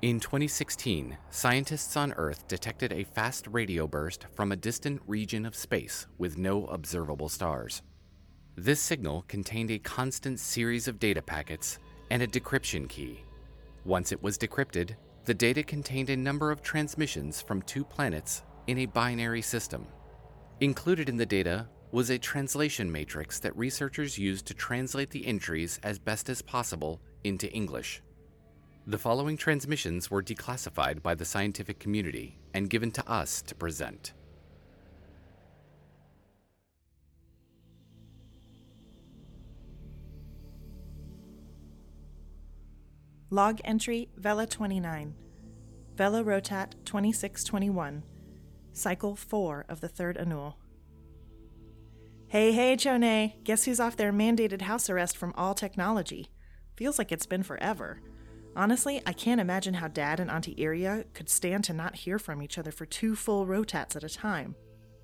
In 2016, scientists on Earth detected a fast radio burst from a distant region of space with no observable stars. This signal contained a constant series of data packets and a decryption key. Once it was decrypted, the data contained a number of transmissions from two planets in a binary system. Included in the data was a translation matrix that researchers used to translate the entries as best as possible into English. The following transmissions were declassified by the scientific community and given to us to present. Log entry Vela 29. Vela Rotat 2621. Cycle 4 of the third annul. Hey, hey, Chone. Guess who's off their mandated house arrest from all technology? Feels like it's been forever. Honestly, I can't imagine how Dad and Auntie Irja could stand to not hear from each other for two full rotats at a time.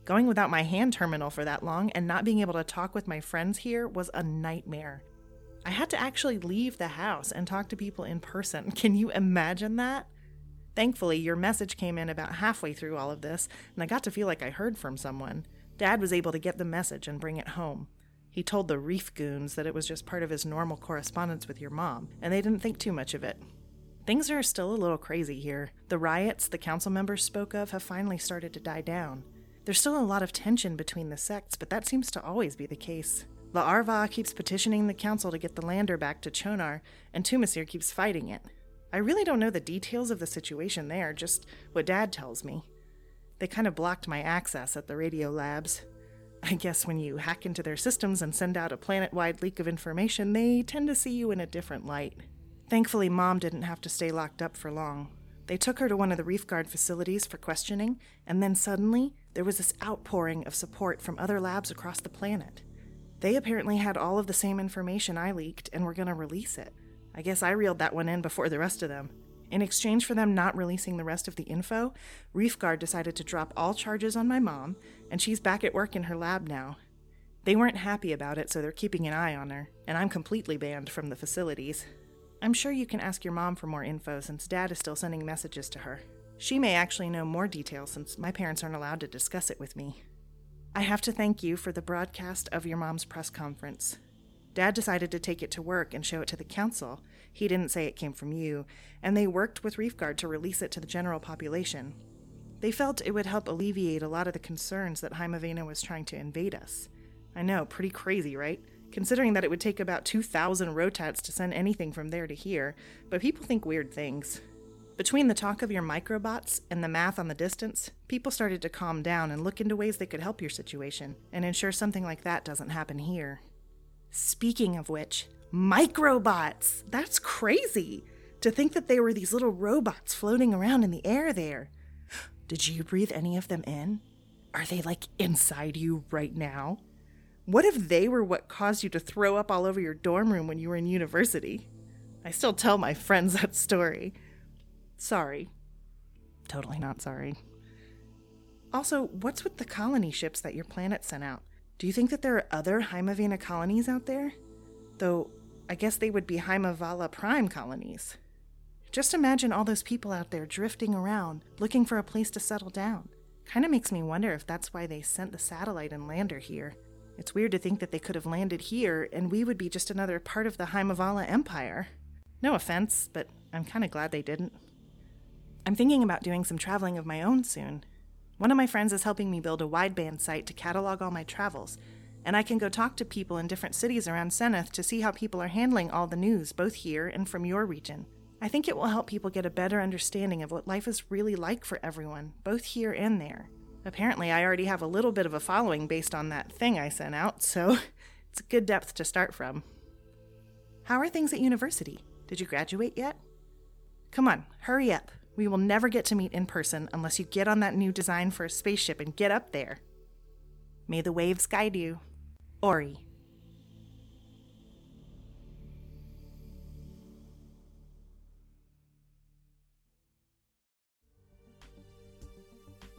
Going without my hand terminal for that long and not being able to talk with my friends here was a nightmare. I had to actually leave the house and talk to people in person. Can you imagine that? Thankfully, your message came in about halfway through all of this, and I got to feel like I heard from someone. Dad was able to get the message and bring it home. He told the reef goons that it was just part of his normal correspondence with your mom, and they didn't think too much of it. Things are still a little crazy here. The riots the council members spoke of have finally started to die down. There's still a lot of tension between the sects, but that seems to always be the case. La Arva keeps petitioning the council to get the lander back to Chonar, and Tumasir keeps fighting it. I really don't know the details of the situation there, just what Dad tells me. They kind of blocked my access at the radio labs. I guess when you hack into their systems and send out a planet wide leak of information, they tend to see you in a different light. Thankfully, Mom didn't have to stay locked up for long. They took her to one of the Reef Guard facilities for questioning, and then suddenly, there was this outpouring of support from other labs across the planet. They apparently had all of the same information I leaked and were going to release it. I guess I reeled that one in before the rest of them. In exchange for them not releasing the rest of the info, Reef Guard decided to drop all charges on my mom, and she's back at work in her lab now. They weren't happy about it, so they're keeping an eye on her, and I'm completely banned from the facilities. I'm sure you can ask your mom for more info since Dad is still sending messages to her. She may actually know more details since my parents aren't allowed to discuss it with me. I have to thank you for the broadcast of your mom's press conference. Dad decided to take it to work and show it to the council, he didn't say it came from you, and they worked with Reef Guard to release it to the general population. They felt it would help alleviate a lot of the concerns that Heimavinna was trying to invade us. I know, pretty crazy, right? Considering that it would take about 2,000 rotats to send anything from there to here, but people think weird things. Between the talk of your microbots and the math on the distance, people started to calm down and look into ways they could help your situation and ensure something like that doesn't happen here. Speaking of which, Microbots! That's crazy! To think that they were these little robots floating around in the air there. Did you breathe any of them in? Are they like inside you right now? What if they were what caused you to throw up all over your dorm room when you were in university? I still tell my friends that story. Sorry. Totally not sorry. Also, what's with the colony ships that your planet sent out? Do you think that there are other Heimavinna colonies out there? Though I guess they would be Haimavala Prime colonies. Just imagine all those people out there drifting around, looking for a place to settle down. Kinda makes me wonder if that's why they sent the satellite and lander here. It's weird to think that they could have landed here and we would be just another part of the Haimavala Empire. No offense, but I'm kinda glad they didn't. I'm thinking about doing some traveling of my own soon. One of my friends is helping me build a wideband site to catalog all my travels, and I can go talk to people in different cities around Seneth to see how people are handling all the news, both here and from your region. I think it will help people get a better understanding of what life is really like for everyone, both here and there. Apparently, I already have a little bit of a following based on that thing I sent out, so it's a good depth to start from. How are things at university? Did you graduate yet? Come on, hurry up. We will never get to meet in person unless you get on that new design for a spaceship and get up there. May the waves guide you. Orie.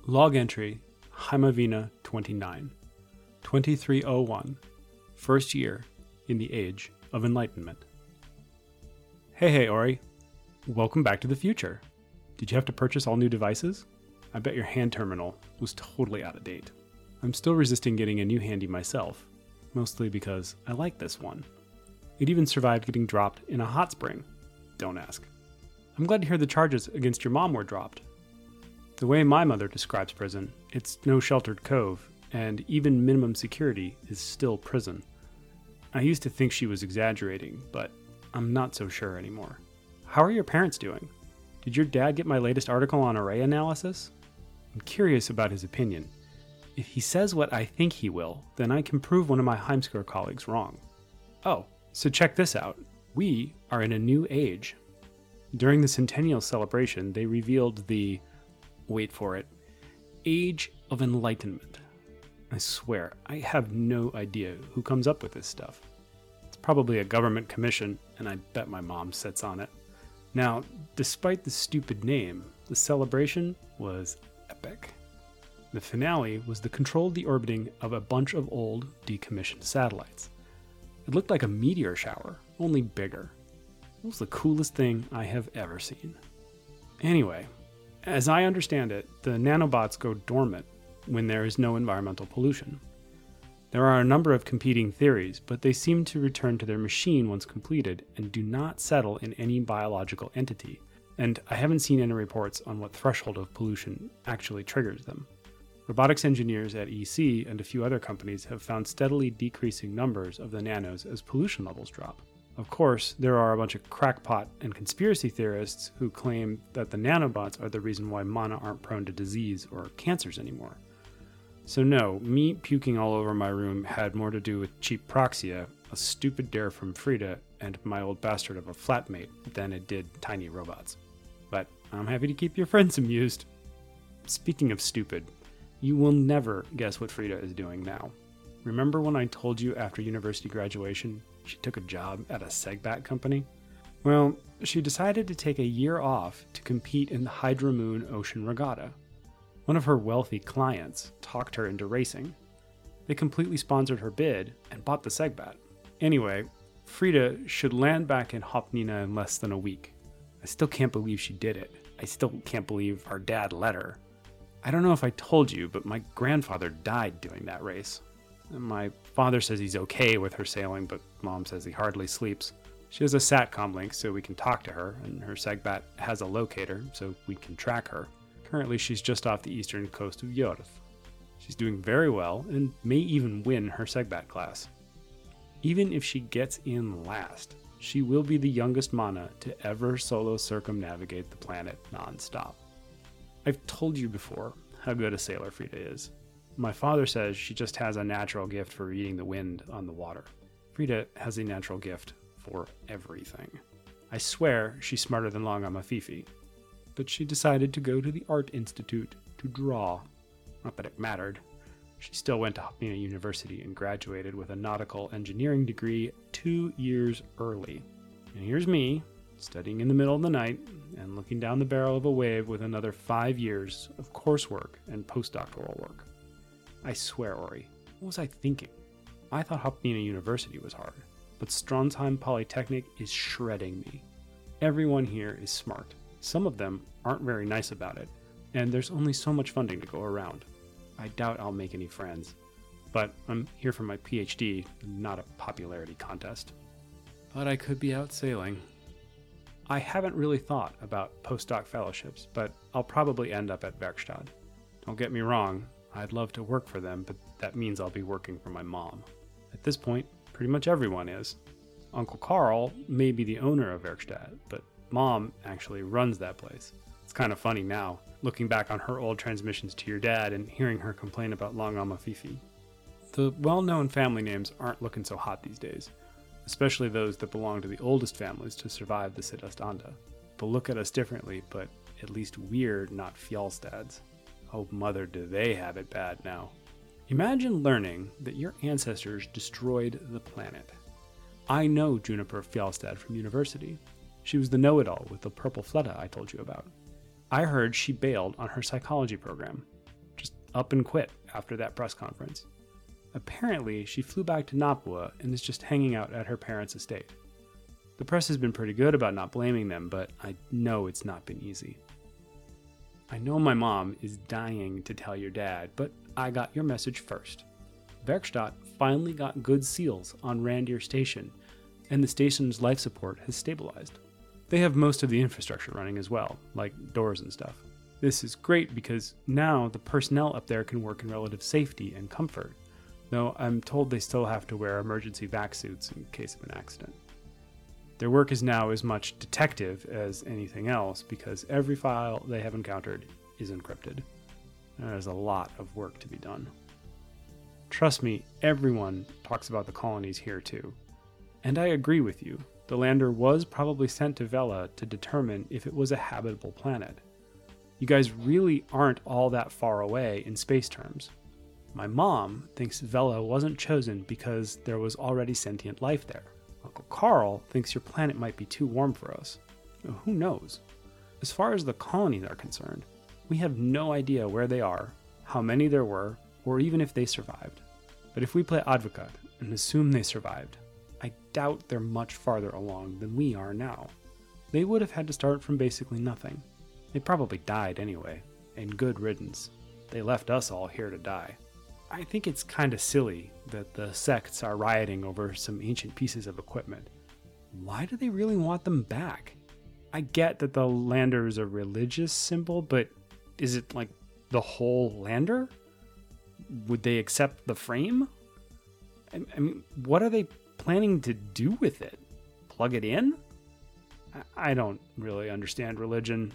Log entry Heimavinna 29, 2301, first year in the Age of Enlightenment. Hey, hey, Orie. Welcome back to the future. Did you have to purchase all new devices? I bet your hand terminal was totally out of date. I'm still resisting getting a new handy myself, mostly because I like this one. It even survived getting dropped in a hot spring. Don't ask. I'm glad to hear the charges against your mom were dropped. The way my mother describes prison, it's no sheltered cove, and even minimum security is still prison. I used to think she was exaggerating, but I'm not so sure anymore. How are your parents doing? Did your dad get my latest article on array analysis? I'm curious about his opinion. If he says what I think he will, then I can prove one of my Heimskar colleagues wrong. Oh, so check this out. We are in a new age. During the centennial celebration, they revealed the, wait for it, Age of Enlightenment. I swear, I have no idea who comes up with this stuff. It's probably a government commission, and I bet my mom sits on it. Now, despite the stupid name, the celebration was epic. The finale was the controlled deorbiting of a bunch of old, decommissioned satellites. It looked like a meteor shower, only bigger. It was the coolest thing I have ever seen. Anyway, as I understand it, the nanobots go dormant when there is no environmental pollution. There are a number of competing theories, but they seem to return to their machine once completed and do not settle in any biological entity, and I haven't seen any reports on what threshold of pollution actually triggers them. Robotics engineers at EC and a few other companies have found steadily decreasing numbers of the nanos as pollution levels drop. Of course, there are a bunch of crackpot and conspiracy theorists who claim that the nanobots are the reason why mana aren't prone to disease or cancers anymore. So, no, me puking all over my room had more to do with cheap proxia, a stupid dare from Frida, and my old bastard of a flatmate than it did tiny robots. But I'm happy to keep your friends amused. Speaking of stupid, you will never guess what Frida is doing now. Remember when I told you after university graduation she took a job at a Segbat company? Well, she decided to take a year off to compete in the Hydra Moon Ocean Regatta. One of her wealthy clients talked her into racing. They completely sponsored her bid and bought the Segbat. Anyway, Frida should land back in Hopnina in less than a week. I still can't believe she did it. I still can't believe our dad let her. I don't know if I told you, but my grandfather died doing that race. My father says he's okay with her sailing, but mom says he hardly sleeps. She has a SATCOM link so we can talk to her, and her Segbat has a locator so we can track her. Currently, she's just off the eastern coast of Yorth. She's doing very well and may even win her Segbat class. Even if she gets in last, she will be the youngest Mana to ever solo circumnavigate the planet nonstop. I've told you before how good a sailor Frida is. My father says she just has a natural gift for reading the wind on the water. Frida has a natural gift for everything. I swear she's smarter than Long Fifi. But she decided to go to the Art Institute to draw. Not that it mattered. She still went to Hopnina University and graduated with a nautical engineering degree two years early. And here's me, studying in the middle of the night and looking down the barrel of a wave with another five years of coursework and postdoctoral work. I swear, Orie, what was I thinking? I thought Hopnina University was hard, but Stronsheim Polytechnic is shredding me. Everyone here is smart. Some of them aren't very nice about it, and there's only so much funding to go around. I doubt I'll make any friends, but I'm here for my PhD, not a popularity contest. But I could be out sailing. I haven't really thought about postdoc fellowships, but I'll probably end up at Werkstatt. Don't get me wrong, I'd love to work for them, but that means I'll be working for my mom. At this point, pretty much everyone is. Uncle Carl may be the owner of Werkstatt, but mom actually runs that place. It's kind of funny now, looking back on her old transmissions to your dad and hearing her complain about Long Ama Fifi. The well known family names aren't looking so hot these days, especially those that belong to the oldest families to survive the Siddhastanda. They'll look at us differently, but at least we're not Fjalstads. Oh, mother, do they have it bad now. Imagine learning that your ancestors destroyed the planet. I know Juniper Fjalstad from university. She was the know it all with the purple fletta I told you about. I heard she bailed on her psychology program, just up and quit after that press conference. Apparently, she flew back to Napua and is just hanging out at her parents' estate. The press has been pretty good about not blaming them, but I know it's not been easy. I know my mom is dying to tell your dad, but I got your message first. Werkstatt finally got good seals on Randir Station, and the station's life support has stabilized. They have most of the infrastructure running as well, like doors and stuff. This is great because now the personnel up there can work in relative safety and comfort, though I'm told they still have to wear emergency vac suits in case of an accident. Their work is now as much detective as anything else because every file they have encountered is encrypted. There's a lot of work to be done. Trust me, everyone talks about the colonies here too. And I agree with you. The lander was probably sent to Vela to determine if it was a habitable planet. You guys really aren't all that far away in space terms. My mom thinks Vela wasn't chosen because there was already sentient life there. Uncle Carl thinks your planet might be too warm for us. Who knows? As far as the colonies are concerned, we have no idea where they are, how many there were, or even if they survived. But if we play advocate and assume they survived, I doubt they're much farther along than we are now. They would have had to start from basically nothing. They probably died anyway, and good riddance. They left us all here to die. I think it's kind of silly that the sects are rioting over some ancient pieces of equipment. Why do they really want them back? I get that the lander is a religious symbol, but is it like the whole lander? Would they accept the frame? I mean, what are they planning to do with it? Plug it in? I, don't really understand religion,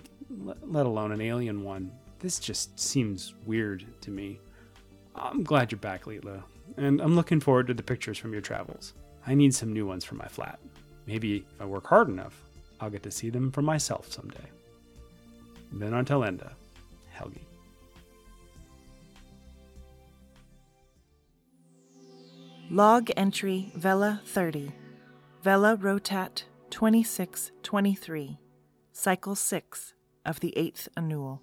let alone an alien one. This just seems weird to me. I'm glad you're back, Leetla, and I'm looking forward to the pictures from your travels. I need some new ones for my flat. Maybe if I work hard enough, I'll get to see them for myself someday. Then on Talenda, Helge. Log entry Vela 30, Vela Rotat 2623, Cycle 6 of the 8th Annual.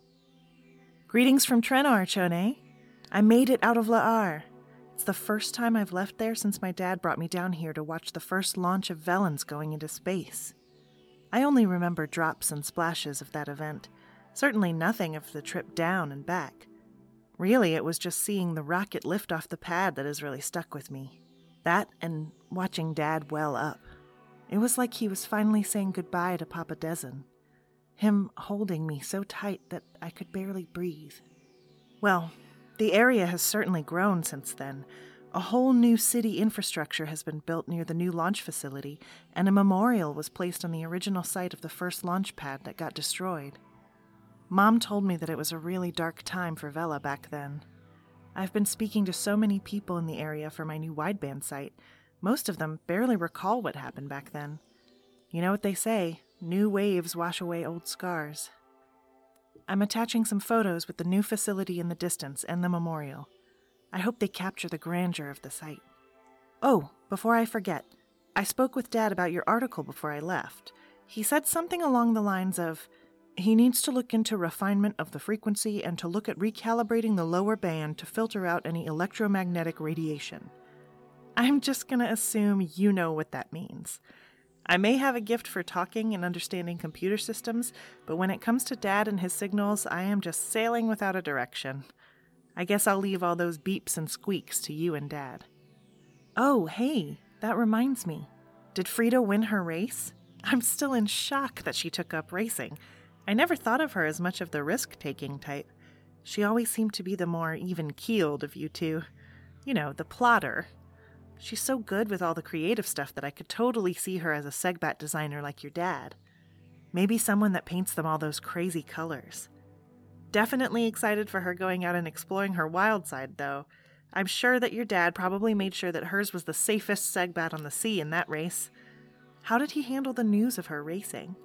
Greetings from Trenar, Chone. I made it out of La'ar. It's the first time I've left there since my dad brought me down here to watch the first launch of Velans going into space. I only remember drops and splashes of that event, certainly nothing of the trip down and back. Really, it was just seeing the rocket lift off the pad that has really stuck with me. That and watching Dad well up. It was like he was finally saying goodbye to Papa Dezen. Him holding me so tight that I could barely breathe. Well, the area has certainly grown since then. A whole new city infrastructure has been built near the new launch facility, and a memorial was placed on the original site of the first launch pad that got destroyed. Mom told me that it was a really dark time for Vela back then. I've been speaking to so many people in the area for my new wideband site. Most of them barely recall what happened back then. You know what they say new waves wash away old scars. I'm attaching some photos with the new facility in the distance and the memorial. I hope they capture the grandeur of the site. Oh, before I forget, I spoke with Dad about your article before I left. He said something along the lines of he needs to look into refinement of the frequency and to look at recalibrating the lower band to filter out any electromagnetic radiation. I'm just going to assume you know what that means. I may have a gift for talking and understanding computer systems, but when it comes to Dad and his signals, I am just sailing without a direction. I guess I'll leave all those beeps and squeaks to you and Dad. Oh, hey, that reminds me. Did Frida win her race? I'm still in shock that she took up racing. I never thought of her as much of the risk taking type. She always seemed to be the more even keeled of you two. You know, the plotter. She's so good with all the creative stuff that I could totally see her as a Segbat designer like your dad. Maybe someone that paints them all those crazy colors. Definitely excited for her going out and exploring her wild side, though. I'm sure that your dad probably made sure that hers was the safest Segbat on the sea in that race. How did he handle the news of her racing?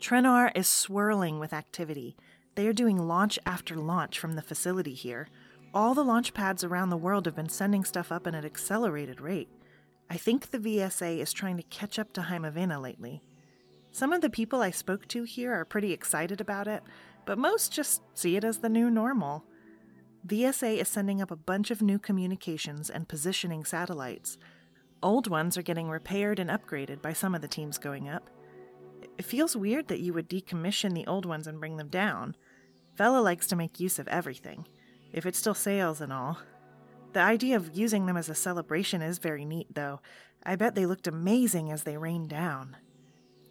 Trenar is swirling with activity. They are doing launch after launch from the facility here. All the launch pads around the world have been sending stuff up at an accelerated rate. I think the VSA is trying to catch up to Heimavinna lately. Some of the people I spoke to here are pretty excited about it, but most just see it as the new normal. VSA is sending up a bunch of new communications and positioning satellites. Old ones are getting repaired and upgraded by some of the teams going up. It feels weird that you would decommission the old ones and bring them down. Vela likes to make use of everything, if it still sails and all. The idea of using them as a celebration is very neat, though. I bet they looked amazing as they rained down.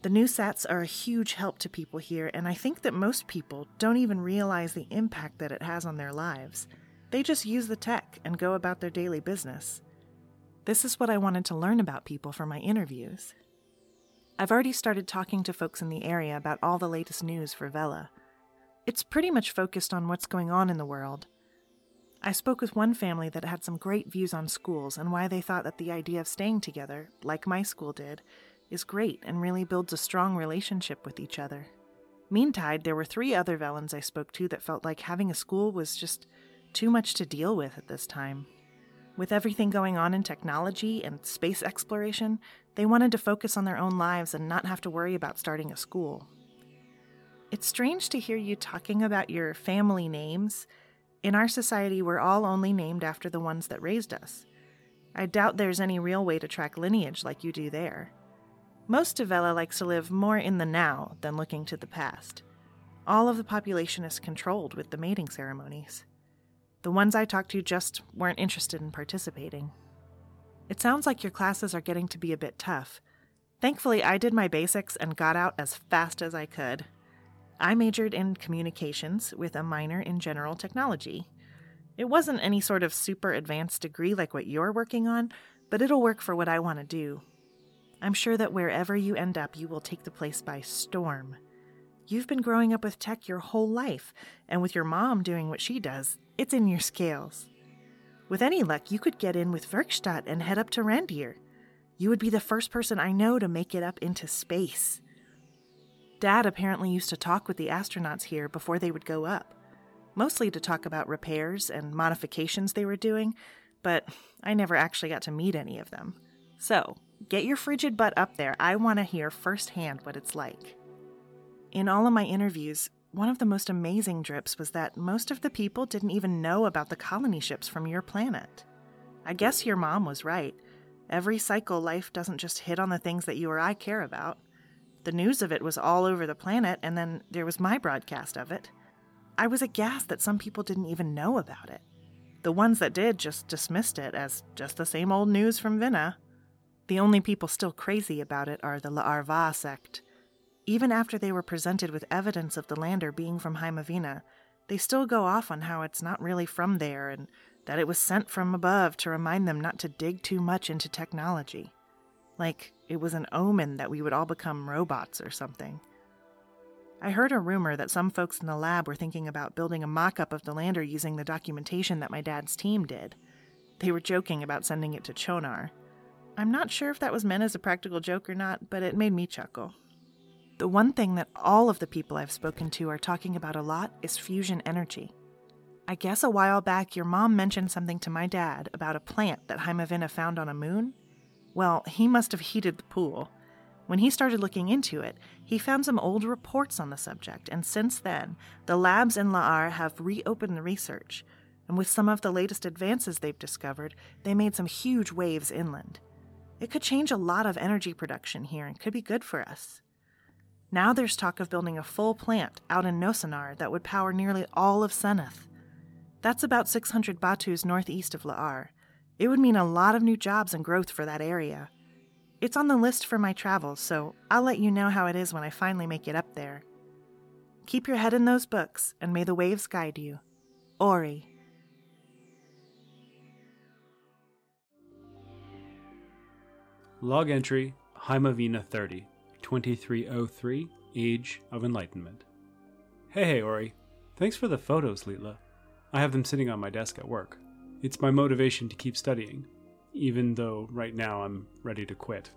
The new sats are a huge help to people here, and I think that most people don't even realize the impact that it has on their lives. They just use the tech and go about their daily business. This is what I wanted to learn about people for my interviews. I've already started talking to folks in the area about all the latest news for Vela. It's pretty much focused on what's going on in the world. I spoke with one family that had some great views on schools and why they thought that the idea of staying together, like my school did, is great and really builds a strong relationship with each other. Meantime, there were three other Velans I spoke to that felt like having a school was just too much to deal with at this time. With everything going on in technology and space exploration, they wanted to focus on their own lives and not have to worry about starting a school. It's strange to hear you talking about your family names. In our society, we're all only named after the ones that raised us. I doubt there's any real way to track lineage like you do there. Most of Vela likes to live more in the now than looking to the past. All of the population is controlled with the mating ceremonies. The ones I talked to just weren't interested in participating. It sounds like your classes are getting to be a bit tough. Thankfully, I did my basics and got out as fast as I could. I majored in communications with a minor in general technology. It wasn't any sort of super advanced degree like what you're working on, but it'll work for what I want to do. I'm sure that wherever you end up, you will take the place by storm. You've been growing up with tech your whole life, and with your mom doing what she does, it's in your scales. With any luck, you could get in with Werkstatt and head up to Randir. You would be the first person I know to make it up into space. Dad apparently used to talk with the astronauts here before they would go up, mostly to talk about repairs and modifications they were doing, but I never actually got to meet any of them. So, get your frigid butt up there. I want to hear firsthand what it's like. In all of my interviews, one of the most amazing drips was that most of the people didn't even know about the colony ships from your planet. I guess your mom was right. Every cycle, life doesn't just hit on the things that you or I care about. The news of it was all over the planet, and then there was my broadcast of it. I was aghast that some people didn't even know about it. The ones that did just dismissed it as just the same old news from Vinna. The only people still crazy about it are the La'arva sect. Even after they were presented with evidence of the lander being from Heimavinna, they still go off on how it's not really from there and that it was sent from above to remind them not to dig too much into technology. Like it was an omen that we would all become robots or something. I heard a rumor that some folks in the lab were thinking about building a mock up of the lander using the documentation that my dad's team did. They were joking about sending it to Chonar. I'm not sure if that was meant as a practical joke or not, but it made me chuckle. The one thing that all of the people I've spoken to are talking about a lot is fusion energy. I guess a while back your mom mentioned something to my dad about a plant that Heimavinna found on a moon well, he must have heated the pool. When he started looking into it, he found some old reports on the subject, and since then, the labs in La'ar have reopened the research. And with some of the latest advances they've discovered, they made some huge waves inland. It could change a lot of energy production here and could be good for us. Now there's talk of building a full plant out in Nosanar that would power nearly all of Seneth. That's about 600 batus northeast of La'ar. It would mean a lot of new jobs and growth for that area. It's on the list for my travels, so I'll let you know how it is when I finally make it up there. Keep your head in those books, and may the waves guide you. Orie. Log entry Heimavinna 30, 2303, Age of Enlightenment. Hey, hey, Orie. Thanks for the photos, Leetla. I have them sitting on my desk at work. It's my motivation to keep studying, even though right now I'm ready to quit.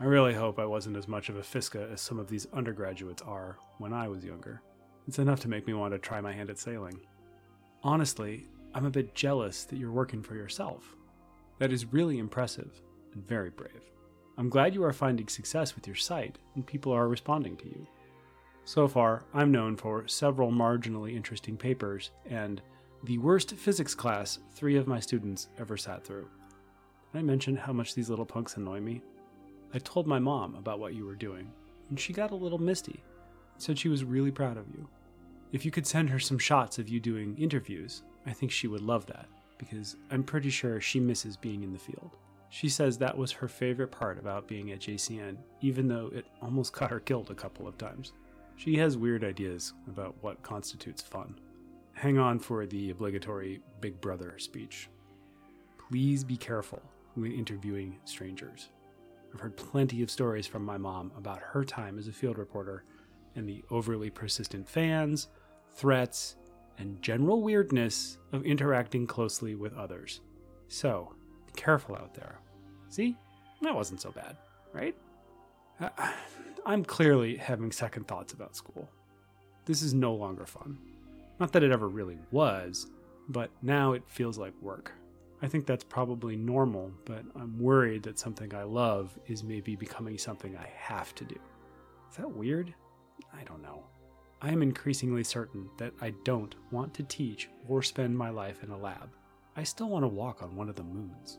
I really hope I wasn't as much of a Fiska as some of these undergraduates are when I was younger. It's enough to make me want to try my hand at sailing. Honestly, I'm a bit jealous that you're working for yourself. That is really impressive and very brave. I'm glad you are finding success with your site and people are responding to you. So far, I'm known for several marginally interesting papers and the worst physics class three of my students ever sat through. Did I mention how much these little punks annoy me. I told my mom about what you were doing, and she got a little misty. Said she was really proud of you. If you could send her some shots of you doing interviews, I think she would love that, because I'm pretty sure she misses being in the field. She says that was her favorite part about being at JCN, even though it almost got her killed a couple of times. She has weird ideas about what constitutes fun. Hang on for the obligatory Big Brother speech. Please be careful when interviewing strangers. I've heard plenty of stories from my mom about her time as a field reporter and the overly persistent fans, threats, and general weirdness of interacting closely with others. So, careful out there. See? That wasn't so bad, right? Uh, I'm clearly having second thoughts about school. This is no longer fun. Not that it ever really was, but now it feels like work. I think that's probably normal, but I'm worried that something I love is maybe becoming something I have to do. Is that weird? I don't know. I am increasingly certain that I don't want to teach or spend my life in a lab. I still want to walk on one of the moons.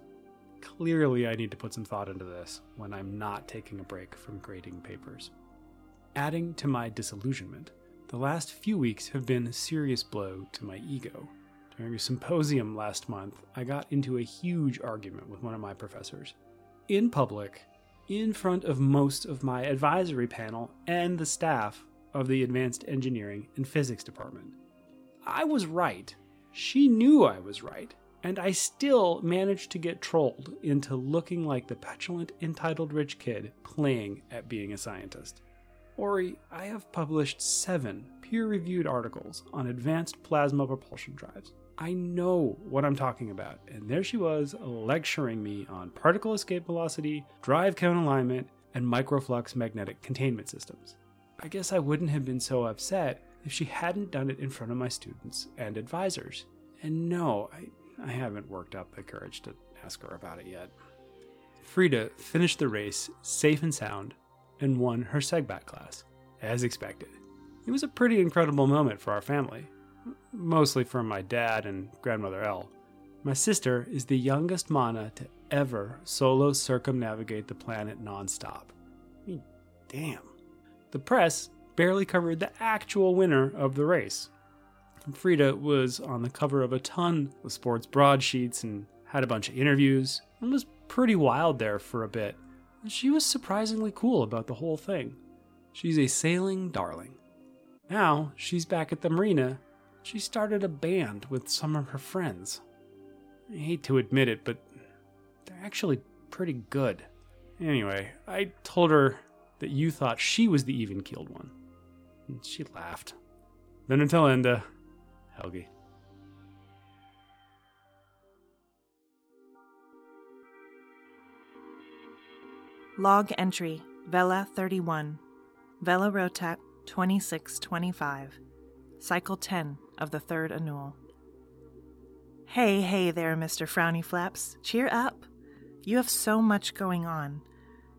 Clearly, I need to put some thought into this when I'm not taking a break from grading papers. Adding to my disillusionment, the last few weeks have been a serious blow to my ego. During a symposium last month, I got into a huge argument with one of my professors. In public, in front of most of my advisory panel and the staff of the Advanced Engineering and Physics Department. I was right. She knew I was right, and I still managed to get trolled into looking like the petulant, entitled rich kid playing at being a scientist. Orie, I have published seven peer reviewed articles on advanced plasma propulsion drives. I know what I'm talking about. And there she was lecturing me on particle escape velocity, drive count alignment, and microflux magnetic containment systems. I guess I wouldn't have been so upset if she hadn't done it in front of my students and advisors. And no, I, I haven't worked up the courage to ask her about it yet. Frida finished the race safe and sound and won her SegBat class, as expected. It was a pretty incredible moment for our family mostly from my dad and grandmother Elle. My sister is the youngest Mana to ever solo circumnavigate the planet nonstop. I mean, damn. The press barely covered the actual winner of the race. Frida was on the cover of a ton of sports broadsheets and had a bunch of interviews and was pretty wild there for a bit. She was surprisingly cool about the whole thing. She's a sailing darling. Now she's back at the marina she started a band with some of her friends. I hate to admit it, but they're actually pretty good. Anyway, I told her that you thought she was the even keeled one. And she laughed. Then until Enda, Helge. Log entry Vela 31, Vela Rotat 2625, Cycle 10 of the third annual. Hey, hey there, Mr. Frowny Flaps. Cheer up. You have so much going on.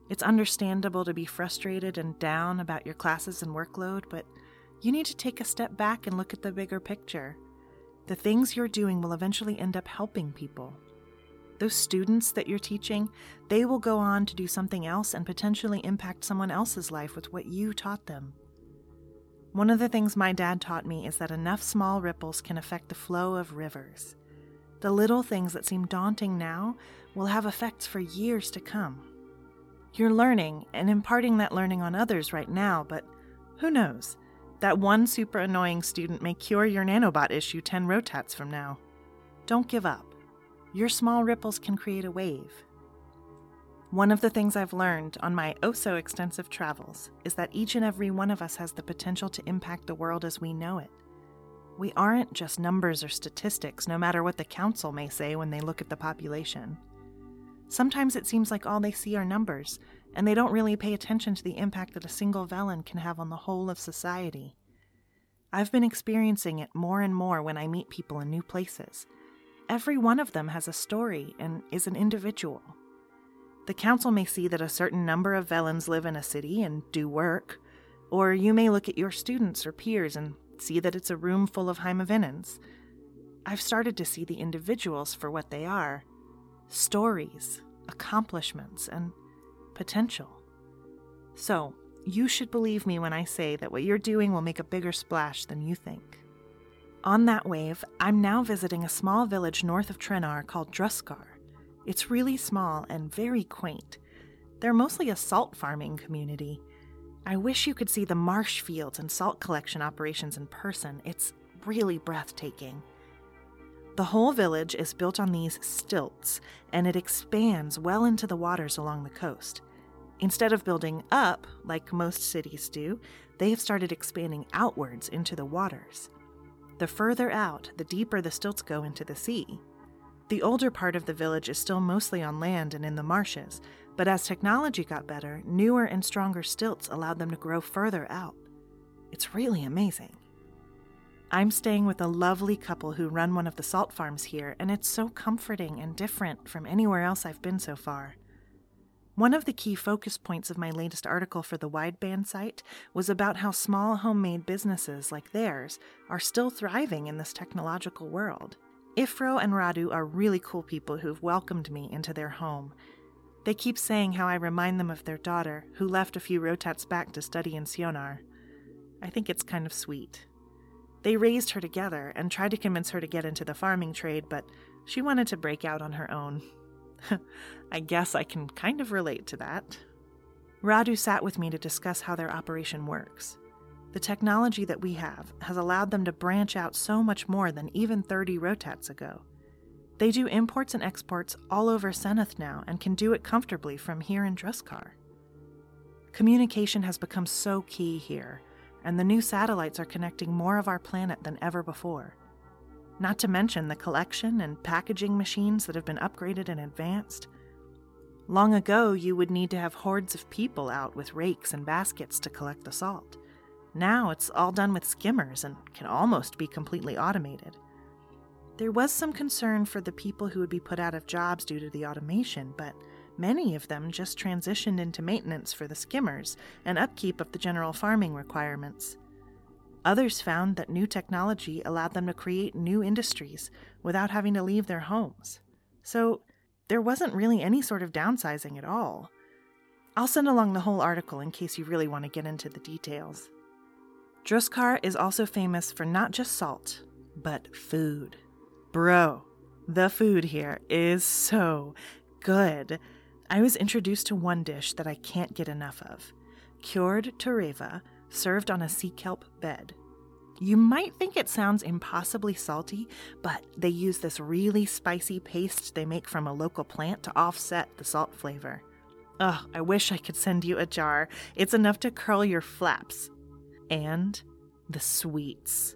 It's understandable to be frustrated and down about your classes and workload, but you need to take a step back and look at the bigger picture. The things you're doing will eventually end up helping people. Those students that you're teaching, they will go on to do something else and potentially impact someone else's life with what you taught them. One of the things my dad taught me is that enough small ripples can affect the flow of rivers. The little things that seem daunting now will have effects for years to come. You're learning and imparting that learning on others right now, but who knows? That one super annoying student may cure your nanobot issue 10 rotats from now. Don't give up. Your small ripples can create a wave. One of the things I've learned on my oh so extensive travels is that each and every one of us has the potential to impact the world as we know it. We aren't just numbers or statistics, no matter what the council may say when they look at the population. Sometimes it seems like all they see are numbers, and they don't really pay attention to the impact that a single Velen can have on the whole of society. I've been experiencing it more and more when I meet people in new places. Every one of them has a story and is an individual. The council may see that a certain number of Velens live in a city and do work, or you may look at your students or peers and see that it's a room full of Heimavinnans. I've started to see the individuals for what they are stories, accomplishments, and potential. So, you should believe me when I say that what you're doing will make a bigger splash than you think. On that wave, I'm now visiting a small village north of Trenar called Druskar. It's really small and very quaint. They're mostly a salt farming community. I wish you could see the marsh fields and salt collection operations in person. It's really breathtaking. The whole village is built on these stilts, and it expands well into the waters along the coast. Instead of building up, like most cities do, they have started expanding outwards into the waters. The further out, the deeper the stilts go into the sea. The older part of the village is still mostly on land and in the marshes, but as technology got better, newer and stronger stilts allowed them to grow further out. It's really amazing. I'm staying with a lovely couple who run one of the salt farms here, and it's so comforting and different from anywhere else I've been so far. One of the key focus points of my latest article for the wideband site was about how small homemade businesses like theirs are still thriving in this technological world. Ifro and Radu are really cool people who've welcomed me into their home. They keep saying how I remind them of their daughter, who left a few rotats back to study in Sionar. I think it's kind of sweet. They raised her together and tried to convince her to get into the farming trade, but she wanted to break out on her own. I guess I can kind of relate to that. Radu sat with me to discuss how their operation works. The technology that we have has allowed them to branch out so much more than even 30 rotats ago. They do imports and exports all over Seneth now and can do it comfortably from here in Druskar. Communication has become so key here, and the new satellites are connecting more of our planet than ever before not to mention the collection and packaging machines that have been upgraded and advanced. Long ago, you would need to have hordes of people out with rakes and baskets to collect the salt. Now it's all done with skimmers and can almost be completely automated. There was some concern for the people who would be put out of jobs due to the automation, but many of them just transitioned into maintenance for the skimmers and upkeep of the general farming requirements. Others found that new technology allowed them to create new industries without having to leave their homes. So there wasn't really any sort of downsizing at all. I'll send along the whole article in case you really want to get into the details. Druskar is also famous for not just salt, but food. Bro, the food here is so good. I was introduced to one dish that I can't get enough of cured toreva, served on a sea kelp bed. You might think it sounds impossibly salty, but they use this really spicy paste they make from a local plant to offset the salt flavor. Ugh, I wish I could send you a jar. It's enough to curl your flaps. And the sweets.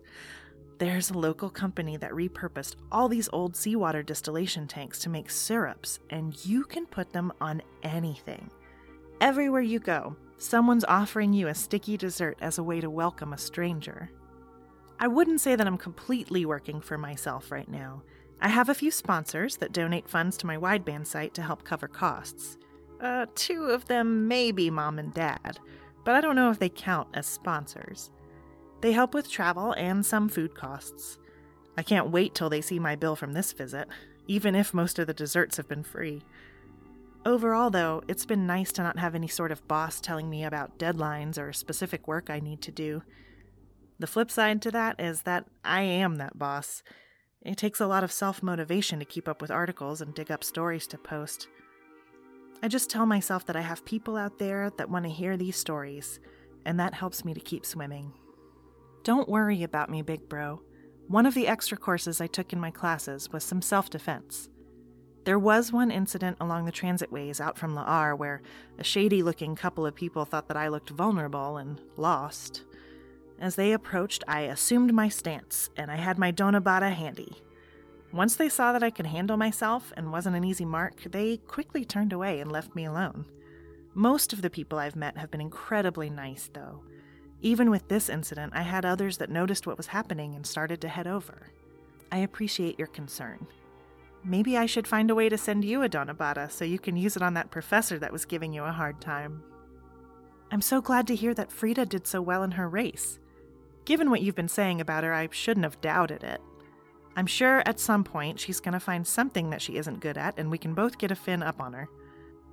There's a local company that repurposed all these old seawater distillation tanks to make syrups, and you can put them on anything. Everywhere you go, someone's offering you a sticky dessert as a way to welcome a stranger. I wouldn't say that I'm completely working for myself right now. I have a few sponsors that donate funds to my wideband site to help cover costs. Uh, two of them may be mom and dad, but I don't know if they count as sponsors. They help with travel and some food costs. I can't wait till they see my bill from this visit, even if most of the desserts have been free. Overall, though, it's been nice to not have any sort of boss telling me about deadlines or specific work I need to do. The flip side to that is that I am that boss. It takes a lot of self motivation to keep up with articles and dig up stories to post. I just tell myself that I have people out there that want to hear these stories, and that helps me to keep swimming. Don't worry about me, big bro. One of the extra courses I took in my classes was some self defense. There was one incident along the transitways out from La'ar where a shady looking couple of people thought that I looked vulnerable and lost. As they approached, I assumed my stance, and I had my Donabata handy. Once they saw that I could handle myself and wasn't an easy mark, they quickly turned away and left me alone. Most of the people I've met have been incredibly nice, though. Even with this incident, I had others that noticed what was happening and started to head over. I appreciate your concern. Maybe I should find a way to send you a Donabata so you can use it on that professor that was giving you a hard time. I'm so glad to hear that Frida did so well in her race. Given what you've been saying about her, I shouldn't have doubted it. I'm sure at some point she's going to find something that she isn't good at, and we can both get a fin up on her.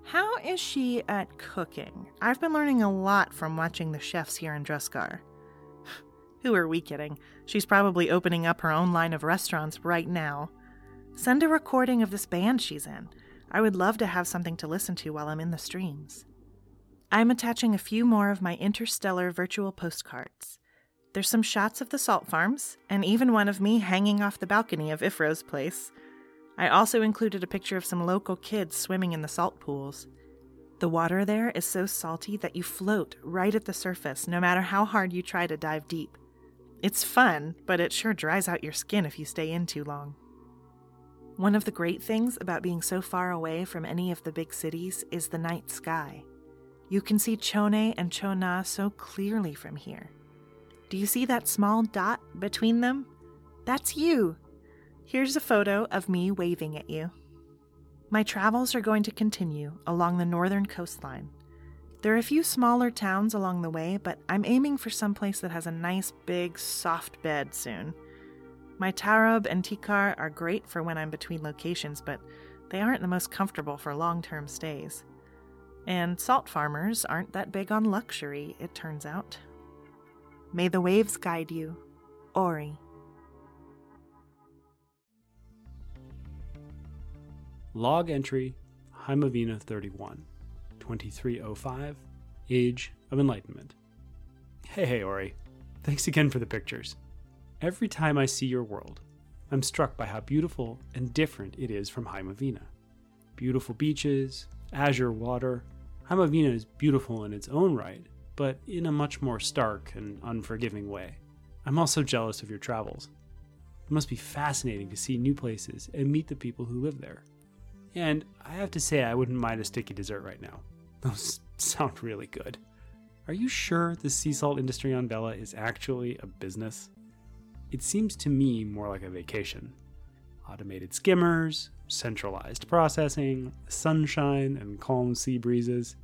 How is she at cooking? I've been learning a lot from watching the chefs here in Druskar. Who are we kidding? She's probably opening up her own line of restaurants right now. Send a recording of this band she's in. I would love to have something to listen to while I'm in the streams. I'm attaching a few more of my interstellar virtual postcards. There's some shots of the salt farms, and even one of me hanging off the balcony of Ifro's place. I also included a picture of some local kids swimming in the salt pools. The water there is so salty that you float right at the surface no matter how hard you try to dive deep. It's fun, but it sure dries out your skin if you stay in too long. One of the great things about being so far away from any of the big cities is the night sky. You can see Chone and Chona so clearly from here. Do you see that small dot between them? That's you. Here's a photo of me waving at you. My travels are going to continue along the northern coastline. There are a few smaller towns along the way, but I'm aiming for someplace that has a nice, big, soft bed soon. My Tarub and Tikar are great for when I'm between locations, but they aren't the most comfortable for long term stays. And salt farmers aren't that big on luxury, it turns out. May the waves guide you, Orie. Log entry Heimavinna 31, 2305, Age of Enlightenment. Hey, hey, Orie. Thanks again for the pictures. Every time I see your world, I'm struck by how beautiful and different it is from Heimavinna. Beautiful beaches, azure water. Heimavinna is beautiful in its own right, but in a much more stark and unforgiving way. I'm also jealous of your travels. It must be fascinating to see new places and meet the people who live there. And I have to say, I wouldn't mind a sticky dessert right now. Those sound really good. Are you sure the sea salt industry on Vela is actually a business? It seems to me more like a vacation. Automated skimmers, centralized processing, sunshine, and calm sea breezes.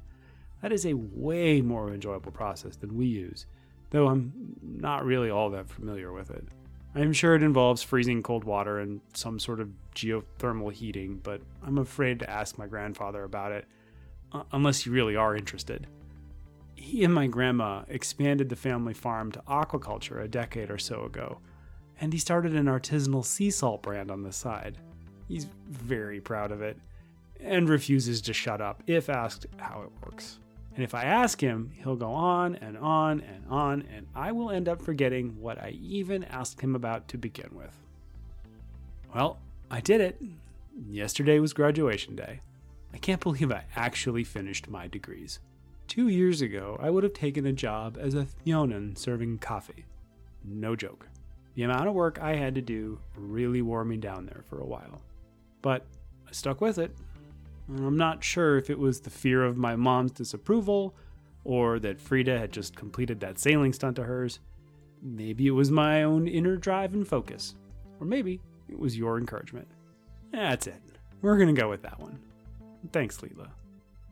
That is a way more enjoyable process than we use, though I'm not really all that familiar with it. I'm sure it involves freezing cold water and some sort of geothermal heating, but I'm afraid to ask my grandfather about it, unless you really are interested. He and my grandma expanded the family farm to aquaculture a decade or so ago, and he started an artisanal sea salt brand on the side. He's very proud of it and refuses to shut up if asked how it works. And if I ask him, he'll go on and on and on, and I will end up forgetting what I even asked him about to begin with. Well, I did it. Yesterday was graduation day. I can't believe I actually finished my degrees. Two years ago, I would have taken a job as a Thionin serving coffee. No joke. The amount of work I had to do really wore me down there for a while. But I stuck with it. I'm not sure if it was the fear of my mom's disapproval or that Frida had just completed that sailing stunt of hers. Maybe it was my own inner drive and focus. Or maybe it was your encouragement. That's it. We're going to go with that one. Thanks, Leela.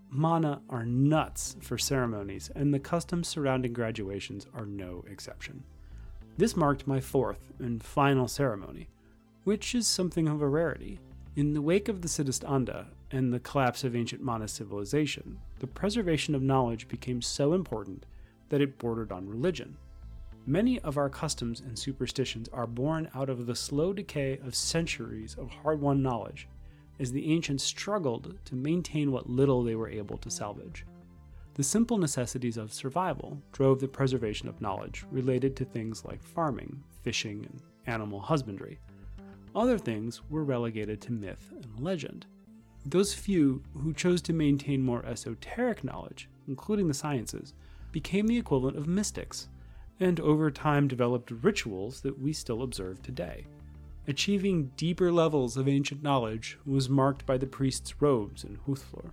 Mana are nuts for ceremonies, and the customs surrounding graduations are no exception. This marked my fourth and final ceremony, which is something of a rarity. In the wake of the Siddhist Anda and the collapse of ancient Mana civilization, the preservation of knowledge became so important that it bordered on religion. Many of our customs and superstitions are born out of the slow decay of centuries of hard won knowledge, as the ancients struggled to maintain what little they were able to salvage. The simple necessities of survival drove the preservation of knowledge related to things like farming, fishing, and animal husbandry. Other things were relegated to myth and legend. Those few who chose to maintain more esoteric knowledge, including the sciences, became the equivalent of mystics, and over time developed rituals that we still observe today. Achieving deeper levels of ancient knowledge was marked by the priest's robes and huthflor.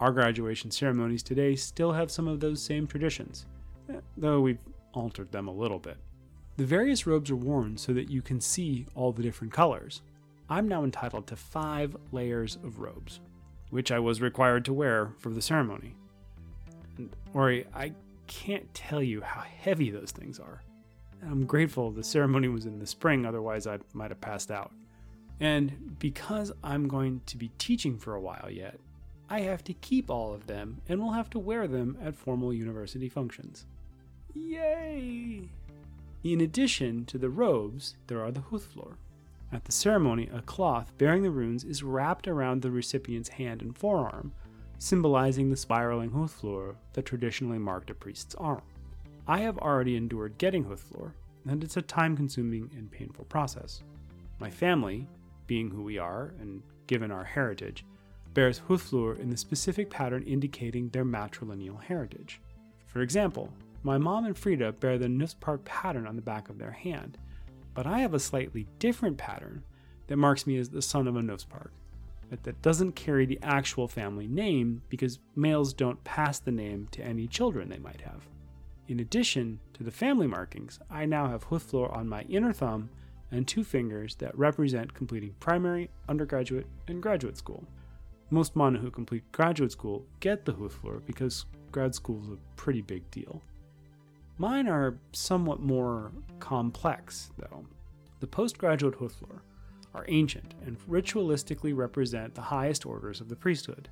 Our graduation ceremonies today still have some of those same traditions, eh, though we've altered them a little bit. The various robes are worn so that you can see all the different colors. I'm now entitled to five layers of robes, which I was required to wear for the ceremony. And Orie, I can't tell you how heavy those things are. I'm grateful the ceremony was in the spring, otherwise, I might have passed out. And because I'm going to be teaching for a while yet, I have to keep all of them and will have to wear them at formal university functions. Yay! In addition to the robes, there are the Huthflor. At the ceremony, a cloth bearing the runes is wrapped around the recipient's hand and forearm, symbolizing the spiraling Huthflor that traditionally marked a priest's arm. I have already endured getting Huthflor, and it's a time consuming and painful process. My family, being who we are and given our heritage, bears Huthflor in the specific pattern indicating their matrilineal heritage. For example, my mom and Frida bear the Nuspark pattern on the back of their hand, but I have a slightly different pattern that marks me as the son of a Nuspark, but that doesn't carry the actual family name because males don't pass the name to any children they might have. In addition to the family markings, I now have Huthflor on my inner thumb and two fingers that represent completing primary, undergraduate, and graduate school. Most Mana who complete graduate school get the Huthflor because grad school is a pretty big deal. Mine are somewhat more complex, though. The postgraduate Huthflor are ancient and ritualistically represent the highest orders of the priesthood.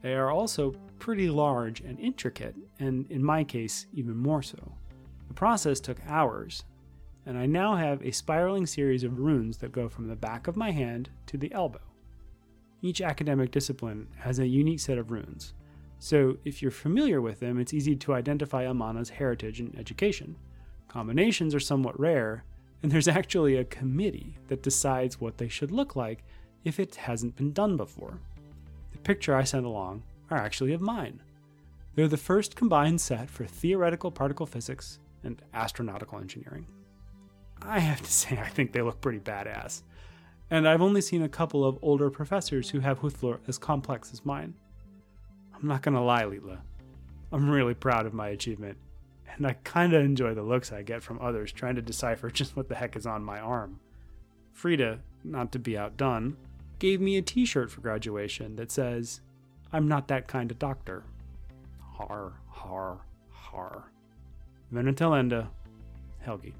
They are also pretty large and intricate, and in my case, even more so. The process took hours, and I now have a spiraling series of runes that go from the back of my hand to the elbow. Each academic discipline has a unique set of runes, so, if you're familiar with them, it's easy to identify a mana's heritage and education. Combinations are somewhat rare, and there's actually a committee that decides what they should look like if it hasn't been done before. The picture I sent along are actually of mine. They're the first combined set for theoretical particle physics and astronautical engineering. I have to say, I think they look pretty badass. And I've only seen a couple of older professors who have Huthflor as complex as mine. I'm not gonna lie, Leela. I'm really proud of my achievement, and I kinda enjoy the looks I get from others trying to decipher just what the heck is on my arm. Frida, not to be outdone, gave me a t shirt for graduation that says, I'm not that kind of doctor. Har, har, har. Venatelenda, Helge.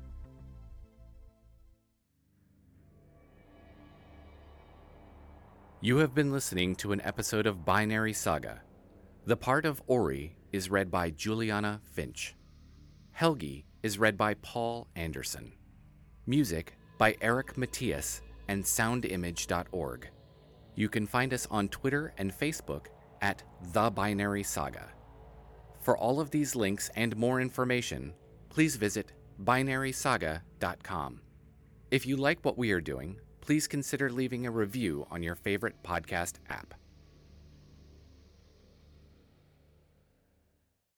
You have been listening to an episode of Binary Saga the part of Orie is read by Juliana Finch. Helge is read by Paul Anderson. Music by Eric Matyas and soundimage.org. You can find us on Twitter and Facebook at The Binary Saga. For all of these links and more information, please visit binarysaga.com. If you like what we are doing, please consider leaving a review on your favorite podcast app.